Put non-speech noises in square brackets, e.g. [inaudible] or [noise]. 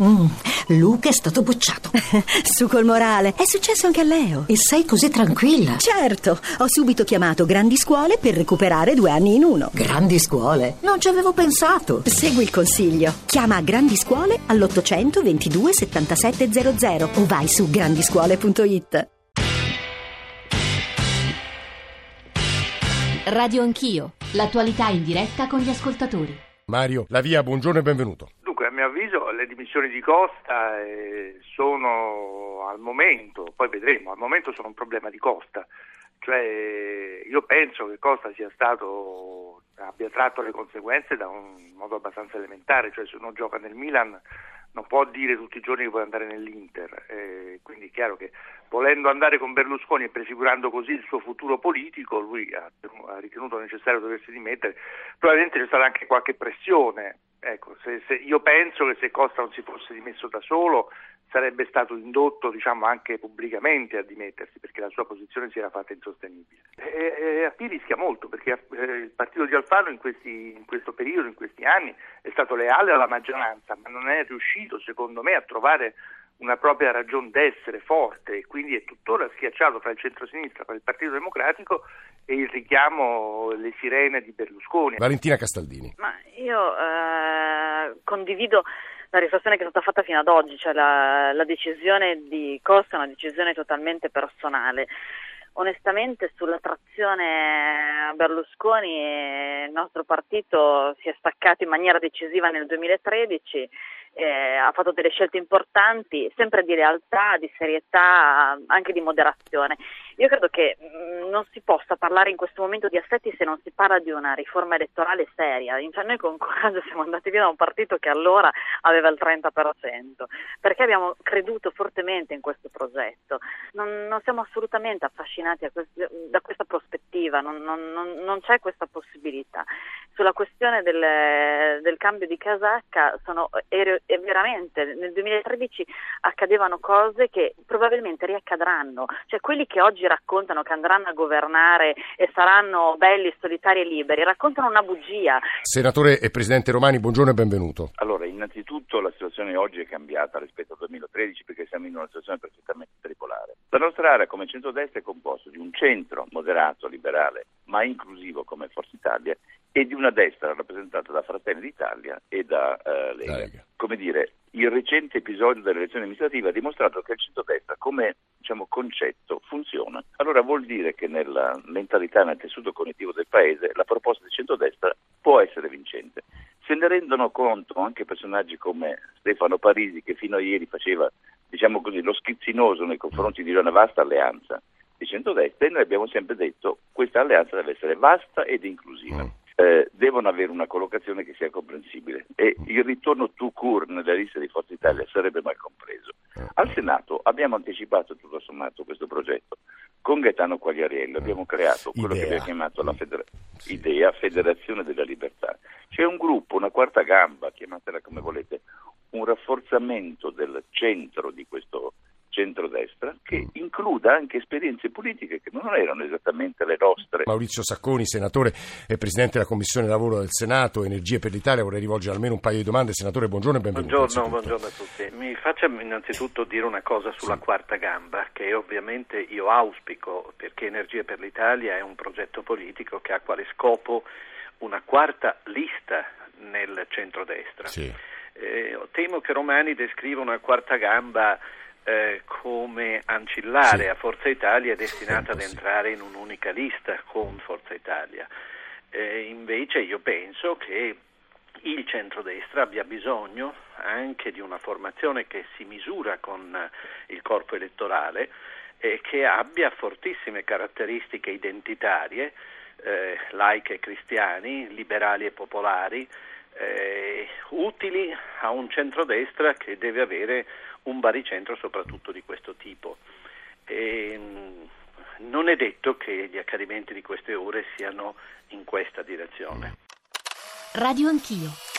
Mm, Luca è stato bocciato. [laughs] Su col morale. È successo anche a Leo. E sei così tranquilla? Certo, ho subito chiamato Grandi Scuole per recuperare due anni in uno. Grandi scuole? Non ci avevo pensato. Segui il consiglio. Chiama Grandi Scuole all'800 22 7700 o vai su grandiscuole.it. Radio Anch'io, l'attualità in diretta con gli ascoltatori. Mario, la via, buongiorno e benvenuto. Mio avviso le dimissioni di Costa eh, sono al momento, poi vedremo, al momento sono un problema di Costa. Cioè, io penso che Costa sia stato, abbia tratto le conseguenze da un modo abbastanza elementare, cioè se uno gioca nel Milan non può dire tutti i giorni che vuole andare nell'Inter, eh, quindi è chiaro che volendo andare con Berlusconi e prefigurando così il suo futuro politico, lui ha, ha ritenuto necessario doversi dimettere, probabilmente c'è stata anche qualche pressione, ecco, se, se, io penso che se Costa non si fosse dimesso da solo sarebbe stato indotto diciamo, anche pubblicamente a dimettersi perché la sua posizione si era fatta insostenibile. E, e Appi rischia molto perché eh, il partito di Alfano in, questi, in questo periodo, in questi anni, è stato leale alla maggioranza, ma non è riuscito secondo me a trovare una propria ragione d'essere forte e quindi è tuttora schiacciato tra il centro-sinistra, tra il Partito Democratico e il richiamo, le sirene di Berlusconi. Valentina Castaldini. Ma io eh, condivido la riflessione che è stata fatta fino ad oggi, cioè la, la decisione di Costa è una decisione totalmente personale. Onestamente sulla trazione a Berlusconi il nostro partito si è staccato in maniera decisiva nel 2013 eh, ha fatto delle scelte importanti, sempre di realtà, di serietà, anche di moderazione. Io credo che mm, non si possa parlare in questo momento di assetti se non si parla di una riforma elettorale seria. Cioè, noi con coraggio siamo andati via da un partito che allora aveva il 30%, perché abbiamo creduto fortemente in questo progetto. Non, non siamo assolutamente affascinati questo, da questa prospettiva, non, non, non, c'è questa possibilità. Sulla questione del, del cambio di casacca sono, ero, e veramente nel 2013 accadevano cose che probabilmente riaccadranno, cioè quelli che oggi raccontano che andranno a governare e saranno belli, solitari e liberi, raccontano una bugia. Senatore e Presidente Romani, buongiorno e benvenuto. Allora, innanzitutto la situazione oggi è cambiata rispetto al 2013 perché siamo in una situazione perfettamente tripolare. La nostra area come centrodestra è composta di un centro moderato, liberale, ma inclusivo come Forza Italia e di una destra rappresentata da Fratelli d'Italia e da uh, Lega. Lega. Come dire, il recente episodio delle elezioni amministrative ha dimostrato che il centrodestra come diciamo, concetto funziona. Allora vuol dire che nella mentalità, nel tessuto cognitivo del Paese, la proposta di centrodestra può essere vincente. Se ne rendono conto anche personaggi come Stefano Parisi che fino a ieri faceva diciamo così, lo schizzinoso nei confronti di una vasta alleanza di centrodestra e noi abbiamo sempre detto che questa alleanza deve essere vasta ed inclusiva. Mm eh, devono avere una collocazione che sia comprensibile e il ritorno to court nella lista di Forza Italia sarebbe mal compreso. Al Senato abbiamo anticipato tutto sommato questo progetto. Con Gaetano Quagliariello abbiamo creato quello Idea. che abbiamo chiamato la federa- sì. Idea Federazione della Libertà. C'è un gruppo, una quarta gamba, chiamatela come volete, un rafforzamento del centro di questo centrodestra che mm. includa anche esperienze politiche che non erano esattamente le nostre. Maurizio Sacconi, senatore e presidente della Commissione Lavoro del Senato, Energie per l'Italia, vorrei rivolgere almeno un paio di domande. Senatore, buongiorno e benvenuto. Buongiorno, buongiorno a tutti. Mi faccia innanzitutto dire una cosa sulla sì. quarta gamba, che ovviamente io auspico perché Energie per l'Italia è un progetto politico che ha quale scopo una quarta lista nel centrodestra. Sì. Eh, temo che Romani descriva una quarta gamba eh, come ancillare sì. a Forza Italia è destinata ad entrare in un'unica lista con Forza Italia. Eh, invece io penso che il centrodestra abbia bisogno anche di una formazione che si misura con il corpo elettorale e che abbia fortissime caratteristiche identitarie, eh, laiche e cristiani, liberali e popolari, eh, utili a un centrodestra che deve avere un baricentro soprattutto di questo tipo. E, mm, non è detto che gli accadimenti di queste ore siano in questa direzione. Radio Anch'io.